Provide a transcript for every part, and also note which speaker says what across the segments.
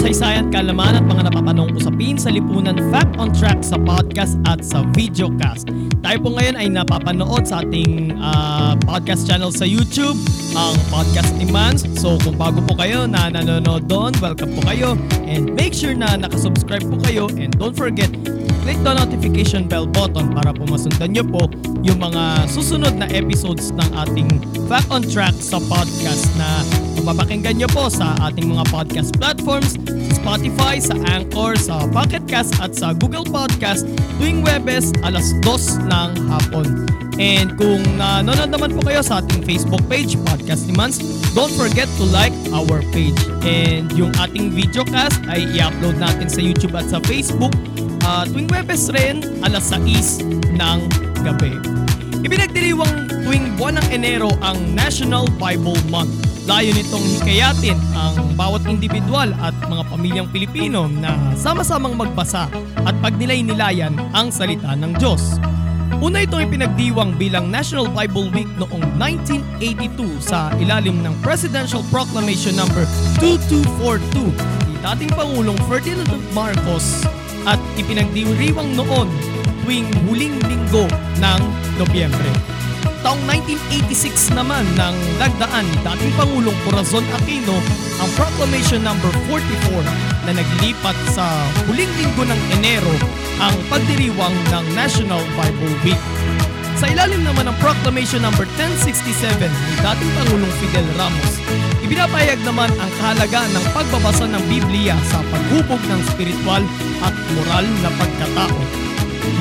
Speaker 1: Kasaysayan, kalaman at mga napapanong usapin sa lipunan Fact on Track sa podcast at sa videocast. Tayo po ngayon ay napapanood sa ating ah, podcast channel sa YouTube, ang Podcast ni Mans. So kung bago po kayo na nanonood doon, welcome po kayo. And make sure na nakasubscribe po kayo and don't forget click the notification bell button para po masundan nyo po yung mga susunod na episodes ng ating Fact on Track sa podcast na mapapakinggan nyo po sa ating mga podcast platforms, Spotify, sa Anchor, sa Pocket Cast at sa Google Podcast tuwing Webes alas 2 ng hapon. And kung nanonood naman po kayo sa ating Facebook page, Podcast ni Mans, don't forget to like our page. And yung ating videocast ay i-upload natin sa YouTube at sa Facebook uh, tuwing Webes rin, alas 6 ng gabi. Ibinagdiriwang tuwing buwan ng Enero ang National Bible Month. Layo nitong hikayatin ang bawat individual at mga pamilyang Pilipino na sama-samang magbasa at pagnilay-nilayan ang salita ng Diyos. Una itong ipinagdiwang bilang National Bible Week noong 1982 sa ilalim ng Presidential Proclamation No. 2242 ni dating Pangulong Ferdinand Marcos at ipinagdiriwang noon tuwing huling linggo ng Nobyembre. Taong 1986 naman nang lagdaan ni dating Pangulong Corazon Aquino ang Proclamation No. 44 na naglilipat sa huling linggo ng Enero ang pagdiriwang ng National Bible Week. Sa ilalim naman ng Proclamation No. 1067 ni dating Pangulong Fidel Ramos, ibinapayag naman ang kahalagaan ng pagbabasa ng Biblia sa paghubog ng spiritual at moral na pagkatao.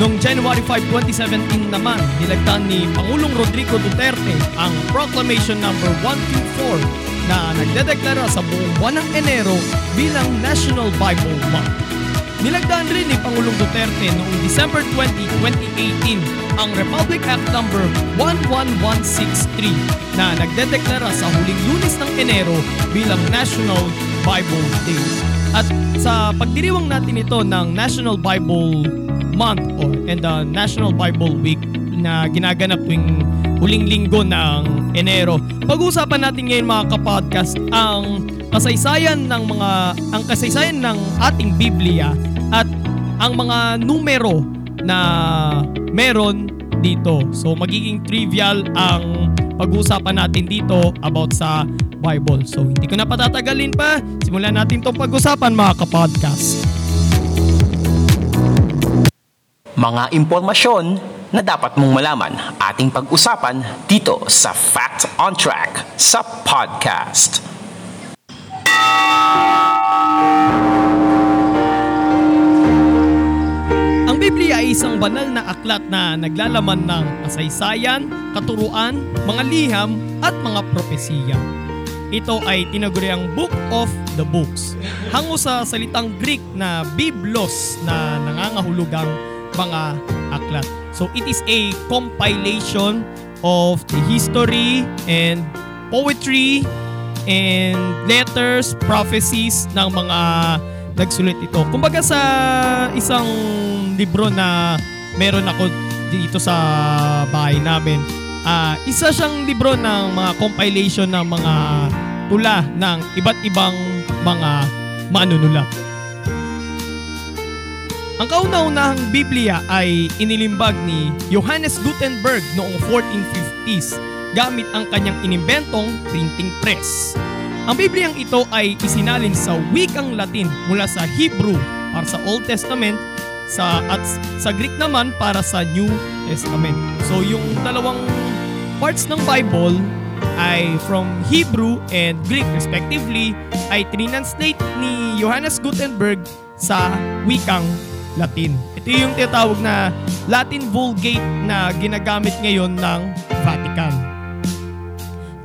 Speaker 1: Noong January 5, 2017 naman, nilagdan ni Pangulong Rodrigo Duterte ang Proclamation No. 124 na nagdedeklara sa buong buwan ng Enero bilang National Bible Month. Nilagdaan rin ni Pangulong Duterte noong December 20, 2018 ang Republic Act No. 11163 na nagdedeklara sa huling lunes ng Enero bilang National Bible Day. At sa pagdiriwang natin ito ng National Bible Month or and the National Bible Week na ginaganap tuwing huling linggo ng Enero. Pag-uusapan natin ngayon mga kapodcast ang kasaysayan ng mga ang kasaysayan ng ating Biblia ang mga numero na meron dito. So magiging trivial ang pag-uusapan natin dito about sa Bible. So hindi ko na patatagalin pa. Simulan natin tong pag-usapan mga kapodcast.
Speaker 2: Mga impormasyon na dapat mong malaman ating pag-usapan dito sa Fact on Track sa podcast.
Speaker 1: Ay isang banal na aklat na naglalaman ng kasaysayan, katuruan, mga liham at mga propesiya. Ito ay tinaguriang Book of the Books. Hango sa salitang Greek na Biblos na nangangahulugang mga aklat. So it is a compilation of the history and poetry and letters, prophecies ng mga nagsulit ito. Kumbaga sa isang libro na meron ako dito sa bahay namin, ah isa siyang libro ng mga compilation ng mga tula ng iba't ibang mga manunulat. Ang kauna-unahang Biblia ay inilimbag ni Johannes Gutenberg noong 1450s gamit ang kanyang inimbentong printing press. Ang Bibliang ito ay isinalin sa wikang Latin mula sa Hebrew para sa Old Testament sa at sa Greek naman para sa New Testament. So yung dalawang parts ng Bible ay from Hebrew and Greek respectively ay trinanslate ni Johannes Gutenberg sa wikang Latin. Ito yung tinatawag na Latin Vulgate na ginagamit ngayon ng Vatican.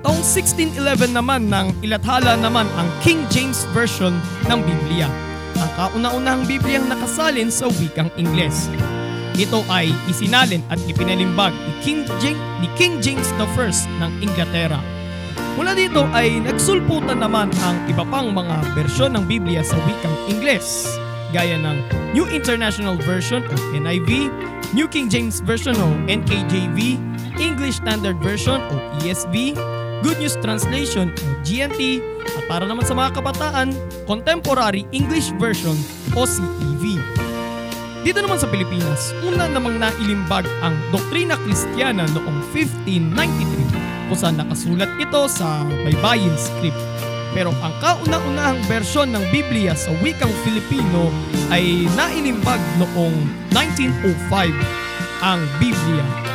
Speaker 1: Taong 1611 naman nang ilathala naman ang King James Version ng Biblia. ang kauna-unahang Bibliyang nakasalin sa wikang Ingles. Ito ay isinalin at ipinalimbag ni King James, ni King James I ng Inglaterra. Mula dito ay nagsulputan naman ang iba pang mga bersyon ng Biblia sa wikang Ingles, gaya ng New International Version o NIV, New King James Version o NKJV, English Standard Version o ESV, Good News Translation o GNT, at para naman sa mga kabataan, Contemporary English Version o CEV. Dito naman sa Pilipinas, una namang nailimbag ang Doktrina Kristiyana noong 1593 kung saan nakasulat ito sa baybayin script. Pero ang kauna-unahang bersyon ng Biblia sa wikang Filipino ay nailimbag noong 1905 ang Biblia.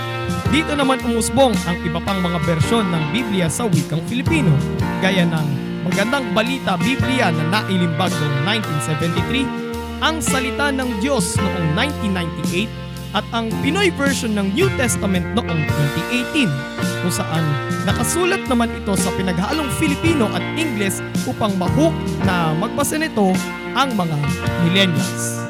Speaker 1: Dito naman umusbong ang iba pang mga bersyon ng Biblia sa wikang Filipino, gaya ng Magandang Balita Biblia na nailimbag noong 1973 ang Salita ng Diyos noong 1998 at ang Pinoy version ng New Testament noong 2018 kung saan nakasulat naman ito sa pinaghalong Filipino at Ingles upang mahuk na magbasa nito ang mga millennials.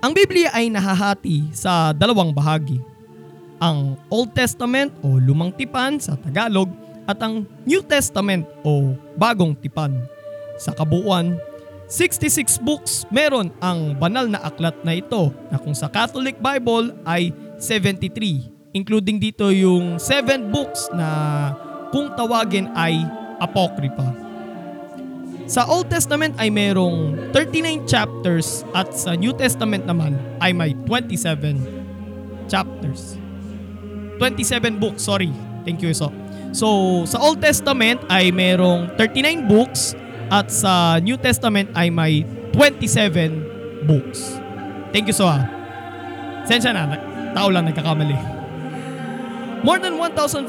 Speaker 1: Ang Biblia ay nahahati sa dalawang bahagi. Ang Old Testament o Lumang Tipan sa Tagalog at ang New Testament o Bagong Tipan. Sa kabuuan, 66 books meron ang banal na aklat na ito na kung sa Catholic Bible ay 73 including dito yung 7 books na kung tawagin ay Apocrypha. Sa Old Testament ay merong 39 chapters at sa New Testament naman ay may 27 chapters. 27 books, sorry. Thank you, so. So, sa Old Testament ay merong 39 books at sa New Testament ay may 27 books. Thank you, so. Ah. Sensya na, tao lang nagkakamali. More than 1,500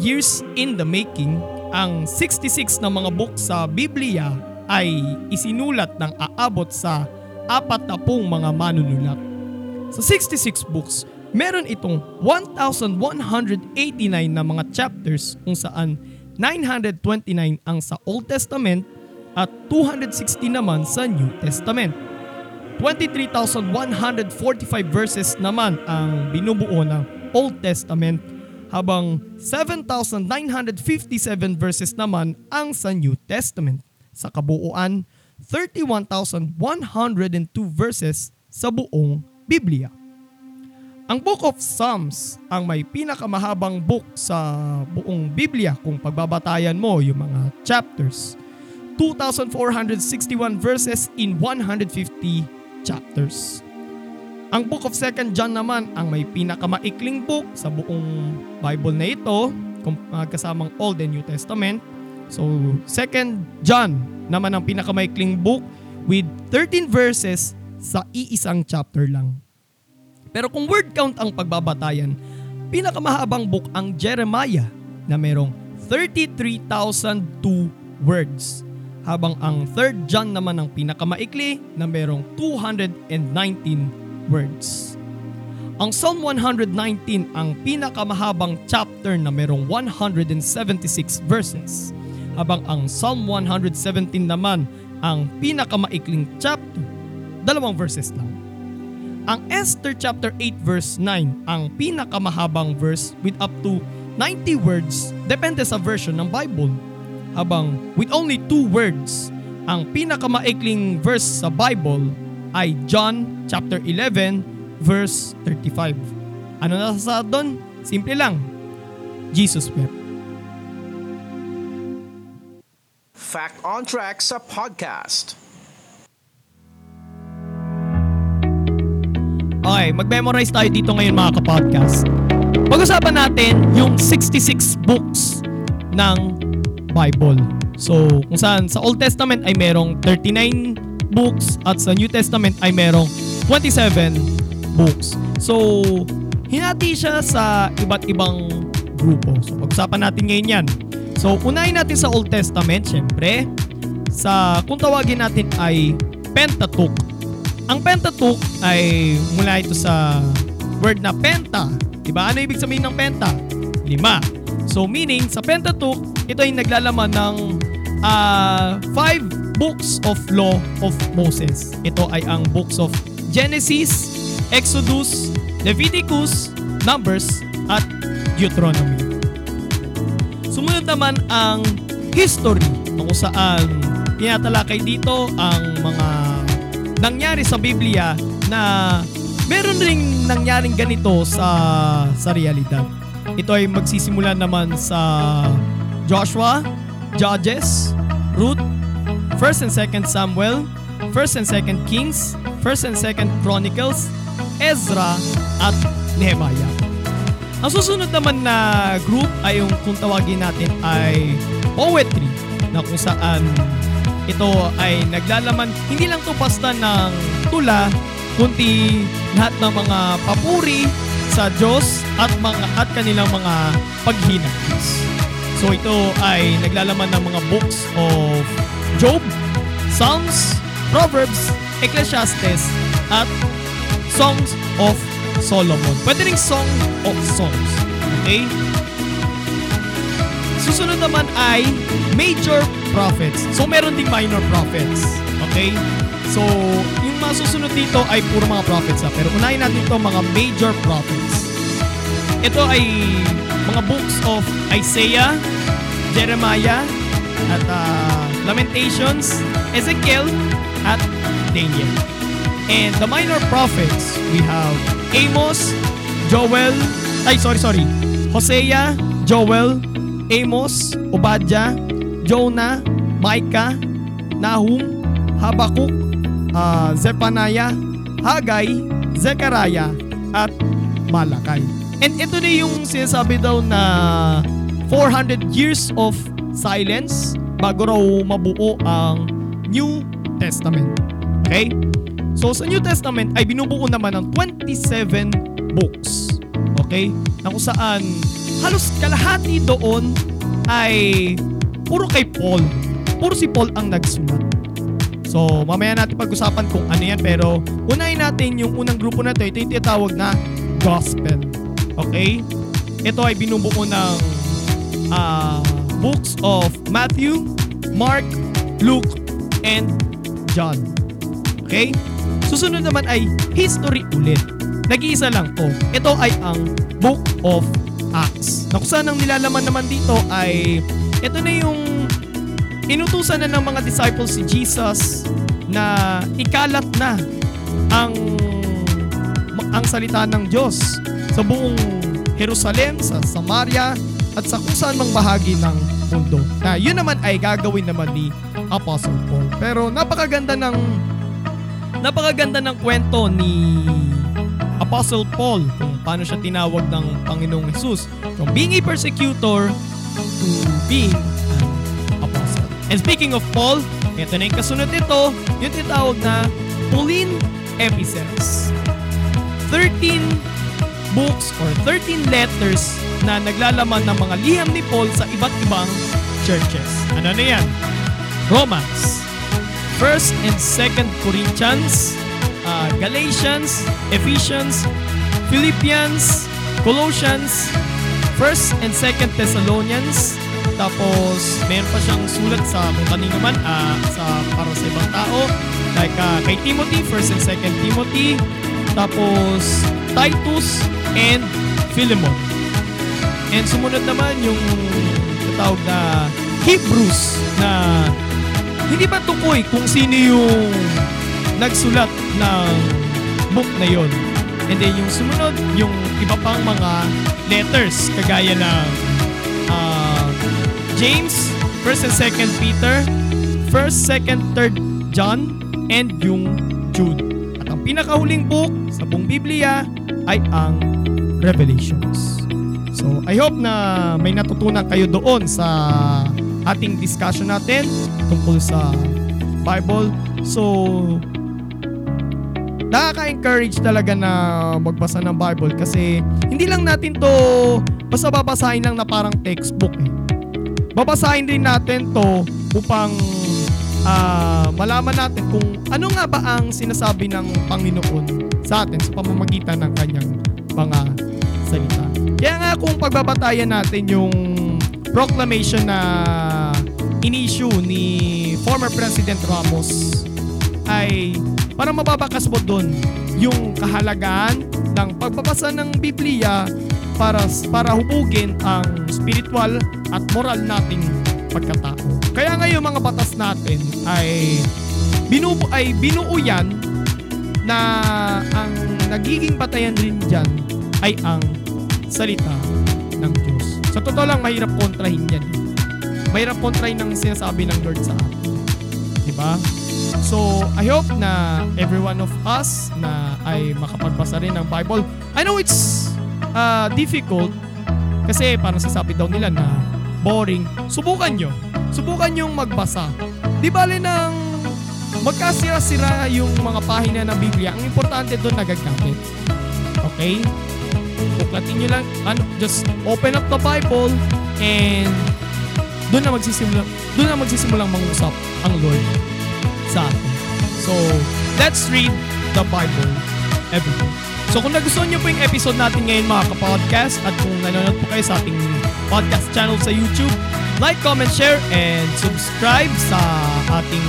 Speaker 1: years in the making, ang 66 na mga book sa Biblia ay isinulat ng aabot sa apat na pong mga manunulat. Sa 66 books, meron itong 1,189 na mga chapters kung saan 929 ang sa Old Testament at 260 naman sa New Testament. 23,145 verses naman ang binubuo ng Old Testament habang 7,957 verses naman ang sa New Testament. Sa kabuuan, 31,102 verses sa buong Biblia. Ang Book of Psalms ang may pinakamahabang book sa buong Biblia kung pagbabatayan mo yung mga chapters. 2,461 verses in 150 chapters. Ang Book of 2 John naman ang may pinakamaikling book sa buong Bible na ito, uh, kasamang Old and New Testament. So, 2 John naman ang pinakamaikling book with 13 verses sa iisang chapter lang. Pero kung word count ang pagbabatayan, pinakamahabang book ang Jeremiah na merong 33,002 words. Habang ang 3rd John naman ang pinakamaikli na merong 219 words. Ang Psalm 119 ang pinakamahabang chapter na merong 176 verses. Habang ang Psalm 117 naman ang pinakamaikling chapter, dalawang verses lang. Ang Esther chapter 8 verse 9 ang pinakamahabang verse with up to 90 words depende sa version ng Bible. Habang with only 2 words, ang pinakamaikling verse sa Bible ay John chapter 11 verse 35. Ano nasa doon? Simple lang. Jesus wept.
Speaker 2: Fact on Track sa podcast.
Speaker 1: Okay, mag-memorize tayo dito ngayon mga kapodcast. Pag-usapan natin yung 66 books ng Bible. So, kung saan sa Old Testament ay merong 39 books at sa New Testament ay merong 27 books. So, hinati siya sa iba't ibang grupo. So, pag-usapan natin ngayon yan. So, unahin natin sa Old Testament, syempre. Sa, kung tawagin natin ay Pentateuch ang Pentateuch ay mula ito sa word na penta. Diba? Ano ibig sabihin ng penta? Lima. So meaning, sa Pentateuch, ito ay naglalaman ng ah, five books of law of Moses. Ito ay ang books of Genesis, Exodus, Leviticus, Numbers, at Deuteronomy. Sumunod naman ang history kung saan tinatalakay dito ang mga nangyari sa Biblia na meron ring nangyaring ganito sa sa realidad. Ito ay magsisimula naman sa Joshua, Judges, Ruth, 1st and 2nd Samuel, 1st and 2nd Kings, 1st and 2nd Chronicles, Ezra, at Nehemiah. Ang susunod naman na group ay yung kung tawagin natin ay poetry na kung saan ito ay naglalaman hindi lang to basta ng tula kundi lahat ng mga papuri sa Diyos at mga at kanilang mga paghinagis. So ito ay naglalaman ng mga books of Job, Psalms, Proverbs, Ecclesiastes at Songs of Solomon. Pwede ring Song of Songs. Okay? Susunod naman ay Major Prophets. So meron ding Minor Prophets. Okay? So, yung mga susunod dito ay puro mga prophets ha. Pero unahin natin ito mga Major Prophets. Ito ay mga books of Isaiah, Jeremiah, at ah, Lamentations, Ezekiel, at Daniel. And the minor prophets, we have Amos, Joel, ay sorry, sorry, Hosea, Joel, Amos, Obadja, Jonah, Micah, Nahum, Habakuk, ah, Zephaniah, Haggai, Zechariah, at Malakay. And ito na yung sinasabi daw na 400 years of silence bago raw mabuo ang New Testament. Okay? So sa New Testament ay binubuo naman ng 27 books. Okay? Na kung saan halos kalahati doon ay puro kay Paul. Puro si Paul ang nagsulat. So, mamaya natin pag-usapan kung ano yan. Pero, unahin natin yung unang grupo na ito. Ito yung tinatawag na Gospel. Okay? Ito ay binubuo ng ah, books of Matthew, Mark, Luke, and John. Okay? Susunod naman ay history ulit. Nag-iisa lang to. Ito ay ang Book of Acts. Na kung saan ang nilalaman naman dito ay ito na yung inutusan na ng mga disciples si Jesus na ikalat na ang ang salita ng Diyos sa buong Jerusalem, sa Samaria, at sa kung saan mang bahagi ng mundo. Na yun naman ay gagawin naman ni Apostle Paul. Pero napakaganda ng napakaganda ng kwento ni Apostle Paul kung paano siya tinawag ng Panginoong Jesus from being a persecutor to being an apostle. And speaking of Paul, ito na yung kasunod nito, yung tinatawag na Pauline Epistles. 13 books or 13 letters na naglalaman ng mga liham ni Paul sa iba't ibang churches. Ano na yan? Romans, 1st and 2nd Corinthians, uh, Galatians, Ephesians, Philippians, Colossians, 1st and 2nd Thessalonians, tapos meron pa siyang sulat sa kung kanino man ah, sa para sa ibang tao like ah, kay Timothy 1st and 2nd Timothy tapos Titus and Philemon and sumunod naman yung tawag na Hebrews na hindi pa tukoy kung sino yung nagsulat ng book na yon. And then yung sumunod, yung iba pang mga letters kagaya ng ah, James, 1st and 2nd Peter, 1st, 2nd, 3rd John, and yung Jude. At ang pinakahuling book sa buong Biblia ay ang Revelations. So, I hope na may natutunan kayo doon sa ating discussion natin tungkol sa Bible. So, nakaka-encourage talaga na magbasa ng Bible kasi hindi lang natin to basta babasahin lang na parang textbook eh. Babasahin din natin to upang ah, malaman natin kung ano nga ba ang sinasabi ng Panginoon sa atin sa pamamagitan ng kanyang mga salita. Kaya nga kung pagbabatayan natin yung proclamation na in-issue ni former President Ramos ay parang mababakas mo doon yung kahalagaan ng pagbabasa ng Biblia para para hubugin ang spiritual at moral nating pagkatao. Kaya ngayon mga batas natin ay binubu ay binuo yan na ang nagiging batayan rin dyan ay ang salita ng Diyos. Sa totoo lang, mahirap kontrahin yan. Mahirap kontrahin ng sinasabi ng Lord sa atin. Diba? So, I hope na every one of us na ay makapagbasa rin ng Bible. I know it's uh, difficult kasi parang sasabi daw nila na boring. Subukan nyo. Subukan nyo magbasa. Di bale ng magkasira-sira yung mga pahina ng Biblia. Ang importante doon nagagamit. Okay? Buklatin nyo lang. Ano, just open up the Bible and doon na magsisimula doon na magsisimulang mangusap ang Lord sa atin. So, let's read the Bible every day. So kung nagustuhan niyo po yung episode natin ngayon mga kapodcast at kung nanonood po kayo sa ating podcast channel sa YouTube, like, comment, share, and subscribe sa ating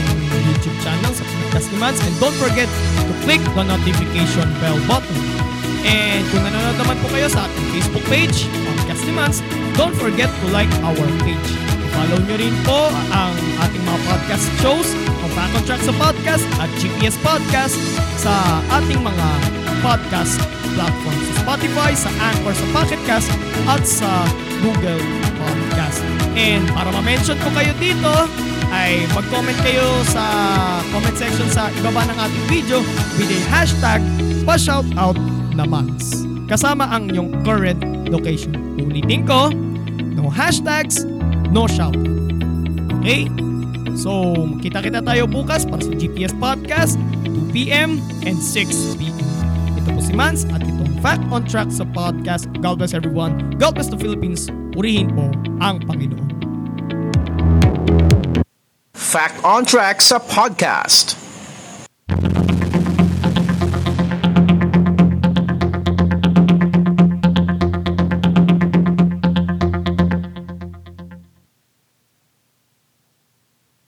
Speaker 1: YouTube channel sa Podcast ni Mans. And don't forget to click the notification bell button. And kung nanonood naman po kayo sa ating Facebook page, Podcast ni Mans, don't forget to like our page. Follow nyo rin po ang ating mga podcast shows, ang Back Track sa podcast at GPS Podcast sa ating mga podcast platforms sa Spotify, sa Anchor, sa Pocket Cast at sa Google Podcast. And para ma-mention ko kayo dito, ay mag-comment kayo sa comment section sa ibaba ng ating video with a hashtag pa-shoutout naman. Kasama ang inyong current location. Ulitin ko, no hashtags, no shoutout. Okay? So, kita-kita tayo bukas para sa GPS Podcast, 2pm and 6pm. Ito po si Mans at itong Fact on Track sa podcast. God bless everyone. God bless the Philippines. Purihin po ang Panginoon.
Speaker 2: Fact on Track sa podcast.